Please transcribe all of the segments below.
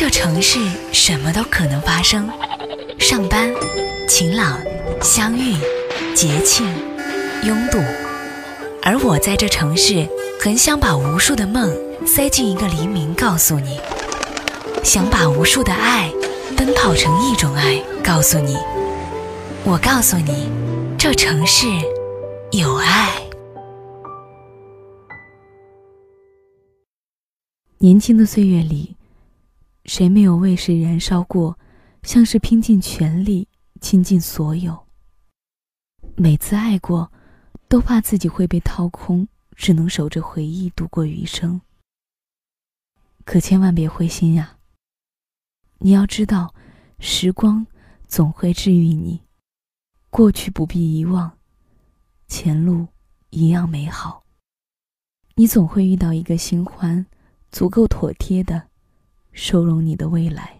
这城市什么都可能发生：上班、晴朗、相遇、节庆、拥堵。而我在这城市，很想把无数的梦塞进一个黎明，告诉你；想把无数的爱奔跑成一种爱，告诉你。我告诉你，这城市有爱。年轻的岁月里，谁没有为谁燃烧过？像是拼尽全力，倾尽所有。每次爱过，都怕自己会被掏空，只能守着回忆度过余生。可千万别灰心呀！你要知道，时光总会治愈你。过去不必遗忘，前路一样美好。你总会遇到一个新欢，足够妥帖的收容你的未来。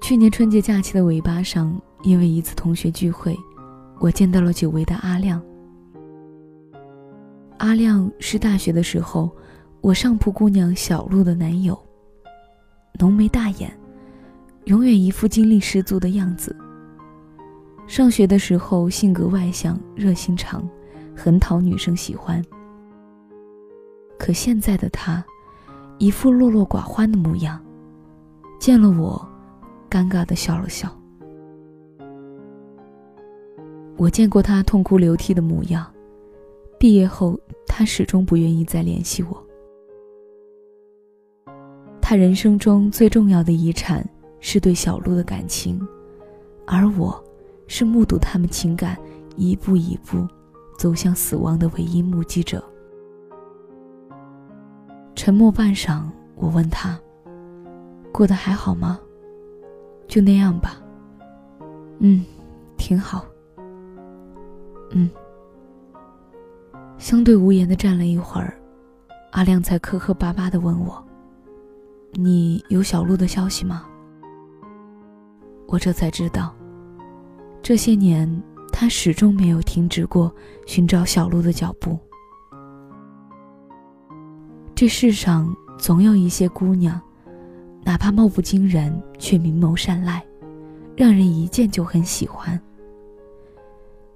去年春节假期的尾巴上，因为一次同学聚会，我见到了久违的阿亮。阿亮是大学的时候，我上铺姑娘小鹿的男友。浓眉大眼，永远一副精力十足的样子。上学的时候性格外向、热心肠，很讨女生喜欢。可现在的他，一副落落寡欢的模样，见了我，尴尬的笑了笑。我见过他痛哭流涕的模样。毕业后，他始终不愿意再联系我。他人生中最重要的遗产是对小鹿的感情，而我，是目睹他们情感一步一步走向死亡的唯一目击者。沉默半晌，我问他：“过得还好吗？”“就那样吧。”“嗯，挺好。”“嗯。”相对无言的站了一会儿，阿亮才磕磕巴巴的问我：“你有小鹿的消息吗？”我这才知道，这些年他始终没有停止过寻找小鹿的脚步。这世上总有一些姑娘，哪怕貌不惊人，却明眸善睐，让人一见就很喜欢。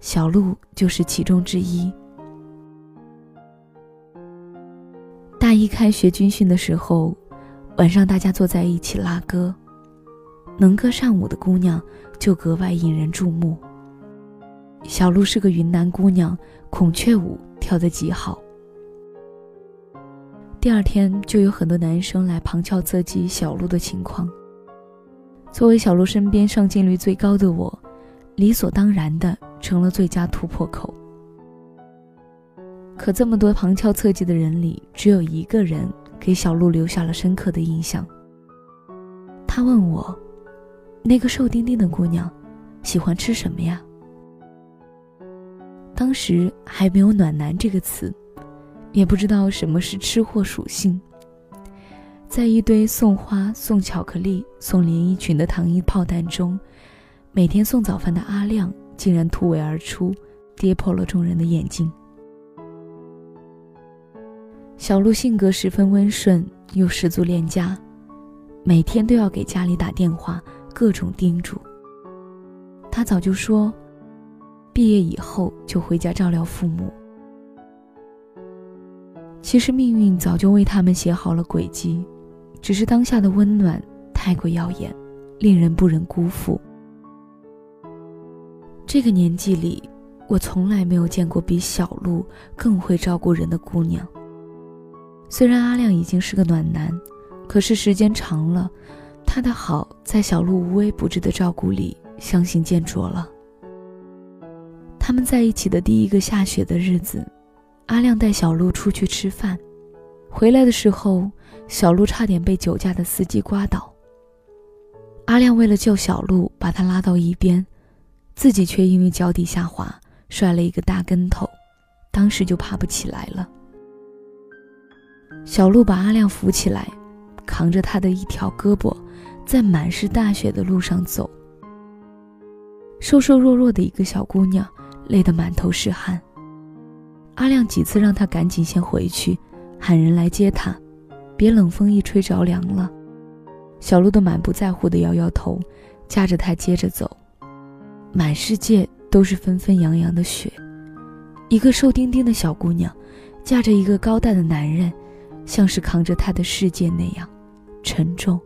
小鹿就是其中之一。大一开学军训的时候，晚上大家坐在一起拉歌，能歌善舞的姑娘就格外引人注目。小鹿是个云南姑娘，孔雀舞跳得极好。第二天就有很多男生来旁敲侧击小鹿的情况。作为小鹿身边上镜率最高的我，理所当然的成了最佳突破口。可这么多旁敲侧击的人里，只有一个人给小鹿留下了深刻的印象。他问我：“那个瘦丁丁的姑娘，喜欢吃什么呀？”当时还没有“暖男”这个词，也不知道什么是吃货属性。在一堆送花、送巧克力、送连衣裙的糖衣炮弹中，每天送早饭的阿亮竟然突围而出，跌破了众人的眼睛。小鹿性格十分温顺，又十足恋家，每天都要给家里打电话，各种叮嘱。他早就说，毕业以后就回家照料父母。其实命运早就为他们写好了轨迹，只是当下的温暖太过耀眼，令人不忍辜负。这个年纪里，我从来没有见过比小鹿更会照顾人的姑娘。虽然阿亮已经是个暖男，可是时间长了，他的好在小鹿无微不至的照顾里相形见绌了。他们在一起的第一个下雪的日子，阿亮带小鹿出去吃饭，回来的时候，小鹿差点被酒驾的司机刮倒。阿亮为了救小鹿，把他拉到一边，自己却因为脚底下滑摔了一个大跟头，当时就爬不起来了。小鹿把阿亮扶起来，扛着他的一条胳膊，在满是大雪的路上走。瘦瘦弱弱的一个小姑娘，累得满头是汗。阿亮几次让她赶紧先回去，喊人来接她，别冷风一吹着凉了。小鹿都满不在乎的摇摇头，架着她接着走。满世界都是纷纷扬扬的雪，一个瘦丁丁的小姑娘，架着一个高大的男人，像是扛着她的世界那样，沉重，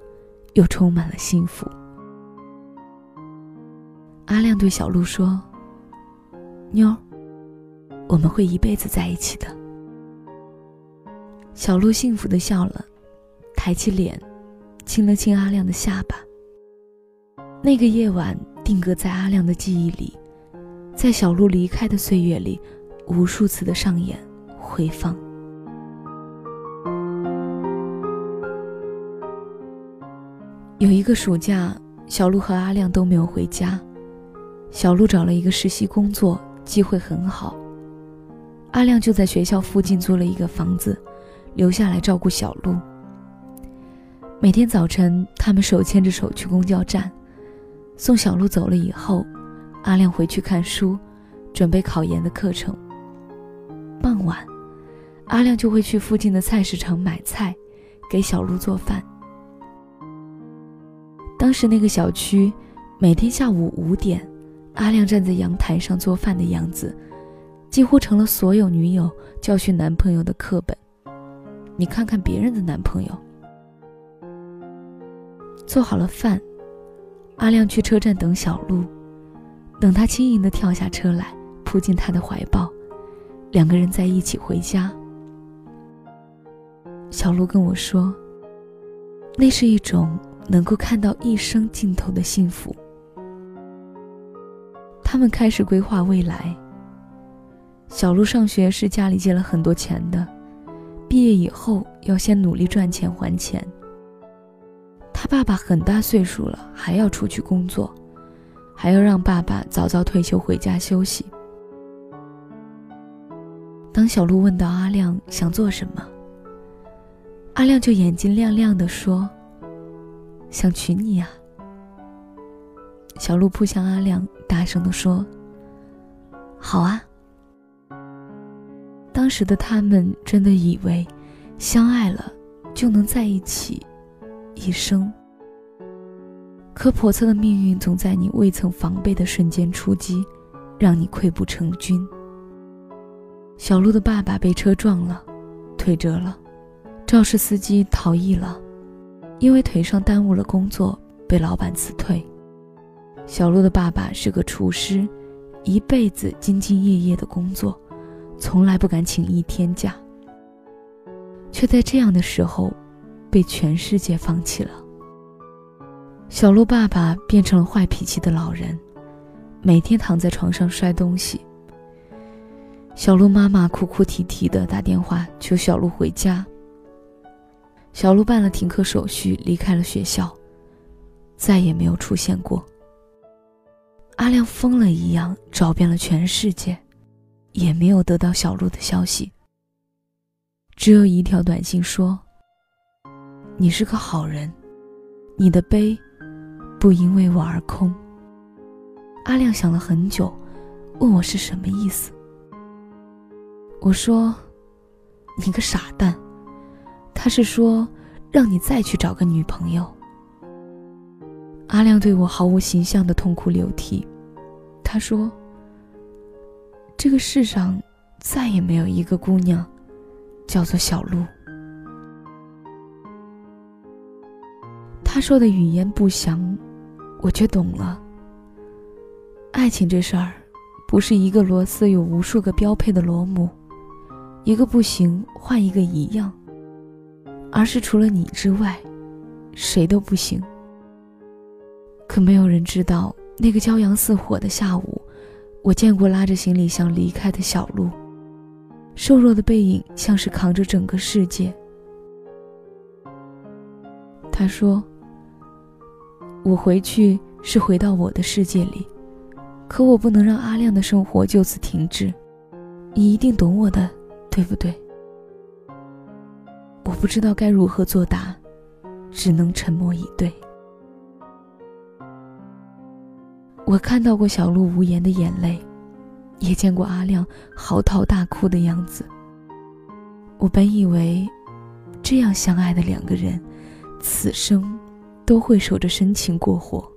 又充满了幸福。阿亮对小鹿说：“妞儿，我们会一辈子在一起的。”小鹿幸福的笑了，抬起脸。亲了亲阿亮的下巴。那个夜晚定格在阿亮的记忆里，在小鹿离开的岁月里，无数次的上演回放。有一个暑假，小鹿和阿亮都没有回家。小鹿找了一个实习工作，机会很好。阿亮就在学校附近租了一个房子，留下来照顾小鹿。每天早晨，他们手牵着手去公交站，送小鹿走了以后，阿亮回去看书，准备考研的课程。傍晚，阿亮就会去附近的菜市场买菜，给小鹿做饭。当时那个小区，每天下午五点，阿亮站在阳台上做饭的样子，几乎成了所有女友教训男朋友的课本。你看看别人的男朋友。做好了饭，阿亮去车站等小鹿，等他轻盈的跳下车来，扑进他的怀抱，两个人在一起回家。小鹿跟我说：“那是一种能够看到一生尽头的幸福。”他们开始规划未来。小鹿上学是家里借了很多钱的，毕业以后要先努力赚钱还钱。他爸爸很大岁数了，还要出去工作，还要让爸爸早早退休回家休息。当小鹿问到阿亮想做什么，阿亮就眼睛亮亮的说：“想娶你呀。”小鹿扑向阿亮，大声的说：“好啊。”当时的他们真的以为，相爱了就能在一起。一生。可叵测的命运总在你未曾防备的瞬间出击，让你溃不成军。小鹿的爸爸被车撞了，腿折了；肇事司机逃逸了，因为腿上耽误了工作，被老板辞退。小鹿的爸爸是个厨师，一辈子兢兢业业的工作，从来不敢请一天假，却在这样的时候。被全世界放弃了。小鹿爸爸变成了坏脾气的老人，每天躺在床上摔东西。小鹿妈妈哭哭啼啼的打电话求小鹿回家。小鹿办了停课手续，离开了学校，再也没有出现过。阿亮疯了一样找遍了全世界，也没有得到小鹿的消息。只有一条短信说。你是个好人，你的悲不因为我而空。阿亮想了很久，问我是什么意思。我说：“你个傻蛋。”他是说让你再去找个女朋友。阿亮对我毫无形象的痛哭流涕，他说：“这个世上再也没有一个姑娘叫做小鹿。”他说的语言不详，我却懂了。爱情这事儿，不是一个螺丝有无数个标配的螺母，一个不行换一个一样，而是除了你之外，谁都不行。可没有人知道，那个骄阳似火的下午，我见过拉着行李箱离开的小鹿，瘦弱的背影像是扛着整个世界。他说。我回去是回到我的世界里，可我不能让阿亮的生活就此停滞。你一定懂我的，对不对？我不知道该如何作答，只能沉默以对。我看到过小鹿无言的眼泪，也见过阿亮嚎啕大哭的样子。我本以为，这样相爱的两个人，此生都会守着深情过活。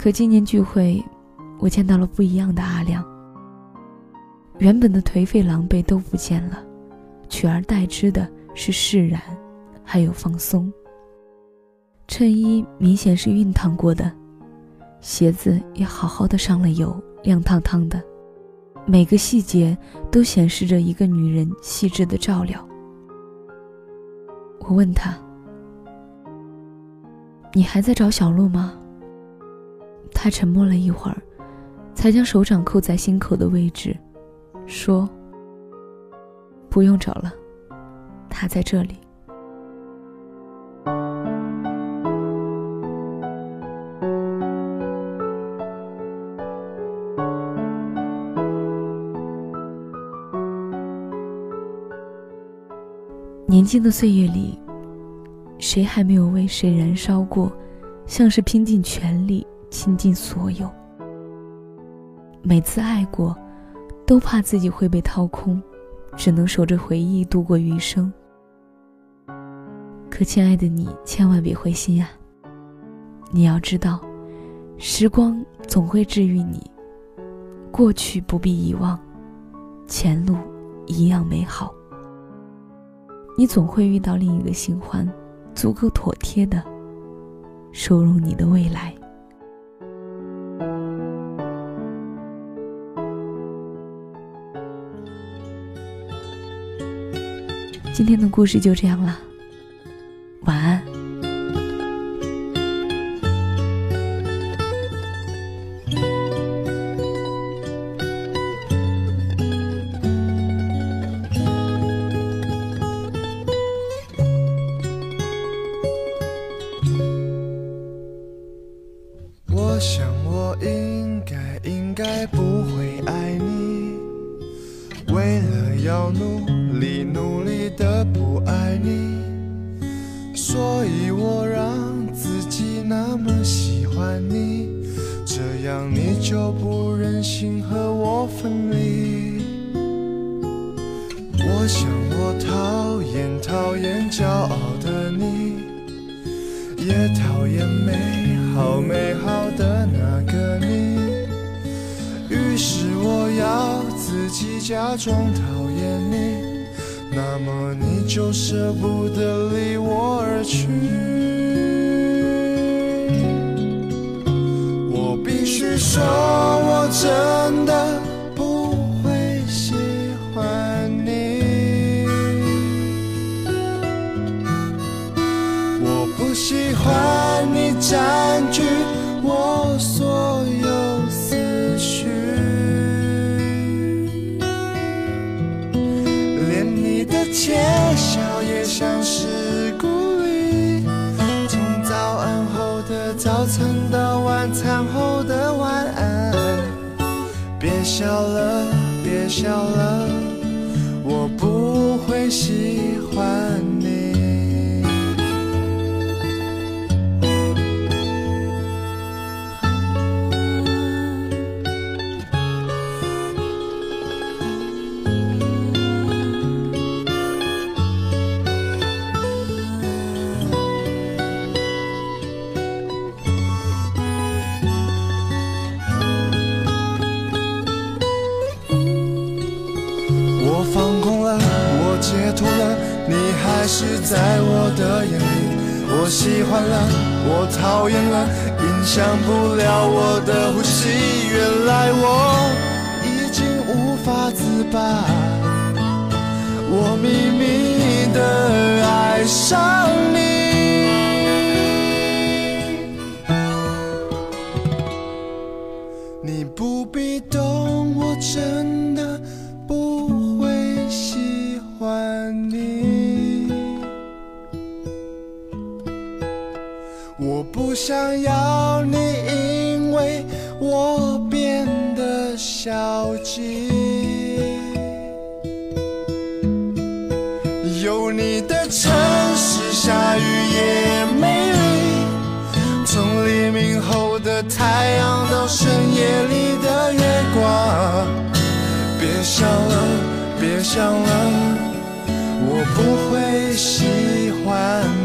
可今年聚会，我见到了不一样的阿亮。原本的颓废狼狈都不见了，取而代之的是释然，还有放松。衬衣明显是熨烫过的，鞋子也好好的上了油，亮堂堂的，每个细节都显示着一个女人细致的照料。我问他：“你还在找小鹿吗？”他沉默了一会儿，才将手掌扣在心口的位置。说：“不用找了，他在这里。”年轻的岁月里，谁还没有为谁燃烧过？像是拼尽全力，倾尽所有。每次爱过。都怕自己会被掏空，只能守着回忆度过余生。可亲爱的你，千万别灰心啊！你要知道，时光总会治愈你，过去不必遗忘，前路一样美好。你总会遇到另一个新欢，足够妥帖的收容你的未来。今天的故事就这样了，我想我讨厌讨厌骄傲的你，也讨厌美好美好的那个你，于是我要自己假装讨厌你。那么你就舍不得离我而去，我必须说，我真的占据我所有思绪。连你的窃笑也像是鼓励，从早安后的早餐到晚餐后的晚安。别笑了，别笑了，我不会喜欢解脱了你还。是在我的眼里，我喜欢了，我讨厌了，影响不了我的呼吸。原来我已经无法自拔，我秘密的爱上。你想要你因为我变得消极有你的城市下雨也美丽从黎明后的太阳到深夜里的月光。别想了别想了我不会喜欢。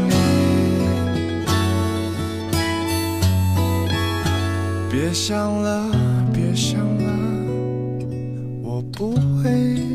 别想了，别想了，我不会。